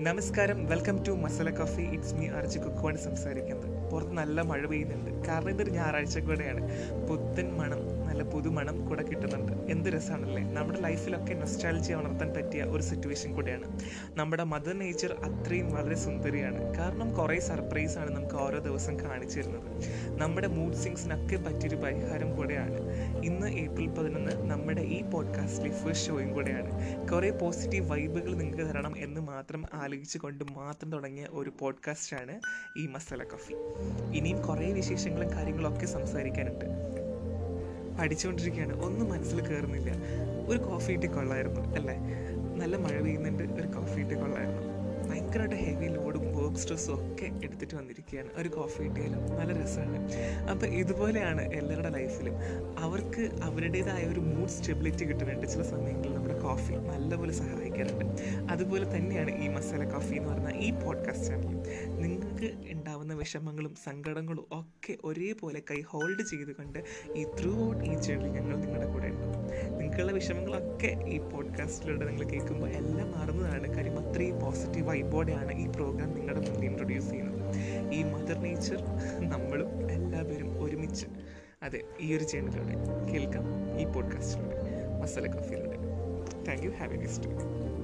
നമസ്കാരം. Welcome to Masala coffee it's me Arji കുക്കുവാണ് സംസാരിക്കുന്നത്. പുറത്ത് നല്ല മഴ പെയ്യുന്നുണ്ട്. കാരണം ഇതൊരു ഞായറാഴ്ച കൂടെയാണ്. പുത്തൻ മണം. പുതുമണം കൂടെ കിട്ടുന്നുണ്ട്. എന്ത് രസമാണല്ലേ നമ്മുടെ ലൈഫിലൊക്കെ നെസ്റ്റാലജി ഉണർത്താൻ പറ്റിയ ഒരു സിറ്റുവേഷൻ കൂടെയാണ്. നമ്മുടെ മദർ നേച്ചർ അത്രയും വളരെ സുന്ദരിയാണ്. കാരണം കുറേ സർപ്രൈസാണ് നമുക്ക് ഓരോ ദിവസം കാണിച്ചു തരുന്നത്. നമ്മുടെ മൂഡ് സിങ്സിനൊക്കെ പറ്റിയൊരു പരിഹാരം കൂടെയാണ്. ഇന്ന് ഏപ്രിൽ പതിനൊന്ന് നമ്മുടെ ഈ പോഡ്കാസ്റ്റിലെ ഫസ്റ്റ് ഷോയും കൂടെയാണ്. കുറേ പോസിറ്റീവ് വൈബുകൾ നിങ്ങൾക്ക് തരണം എന്ന് മാത്രം ആലോചിച്ചു കൊണ്ട് മാത്രം തുടങ്ങിയ ഒരു പോഡ്കാസ്റ്റാണ് ഈ മസാല കോഫി ഇനിയും കുറേ വിശേഷങ്ങളും കാര്യങ്ങളും ഒക്കെ സംസാരിക്കാനുണ്ട്. പഠിച്ചുകൊണ്ടിരിക്കുകയാണ്. ഒന്നും മനസ്സിൽ കയറുന്നില്ല ഒരു കോഫി ഇട്ടി കൊള്ളായിരുന്നു അല്ലേ? നല്ല മഴ പെയ്യുന്നുണ്ട് ഒരു കോഫി ഇട്ടി കൊള്ളായിരുന്നു. ഭയങ്കരമായിട്ട് ഹെവി ലോഡും വർക്ക് സ്ട്രെസ്സും ഒക്കെ എടുത്തിട്ട് വന്നിരിക്കുകയാണ്. ഒരു കോഫി കിട്ടിയാലും നല്ല രസമാണ്. അപ്പോൾ ഇതുപോലെയാണ് എല്ലാവരുടെ ലൈഫിലും അവർക്ക് അവരുടേതായ ഒരു മൂഡ് സ്റ്റെബിലിറ്റി കിട്ടുന്നുണ്ട് ചില സമയങ്ങളിൽ കോഫി നല്ലപോലെ സഹായിക്കാറുണ്ട്. അതുപോലെ തന്നെയാണ് ഈ മസാല കോഫി എന്ന് പറഞ്ഞ ഈ പോഡ്കാസ്റ്റ് ചാനലും നിങ്ങൾക്ക് ഉണ്ടാവുന്ന വിഷമങ്ങളും സങ്കടങ്ങളും ഒക്കെ ഒരേപോലെ കൈ ഹോൾഡ് ചെയ്തുകൊണ്ട് ഈ ത്രൂ ഔട്ട് ഈ ജേർണി ഞങ്ങൾ നിങ്ങളുടെ കൂടെ ഉണ്ടാവും നിങ്ങൾക്കുള്ള വിഷമങ്ങളൊക്കെ ഈ പോഡ്കാസ്റ്റിലൂടെ നിങ്ങൾ കേൾക്കുമ്പോൾ എല്ലാം മാറുന്നതാണ്. കാര്യം അത്രയും പോസിറ്റീവ് വൈബോടെയാണ് ഈ പ്രോഗ്രാം നിങ്ങളുടെ മുന്നിൽ ഇൻട്രൊഡ്യൂസ് ചെയ്യുന്നത്. ഈ മദർ നേച്ചർ നമ്മളും എല്ലാവരും ഒരുമിച്ച് അതെ ഈ ഒരു ചാനലിലൂടെ കേൾക്കാം ഈ പോഡ്കാസ്റ്റിലൂടെ masala കോഫിയിലൂടെ Thank you. Have a nice day.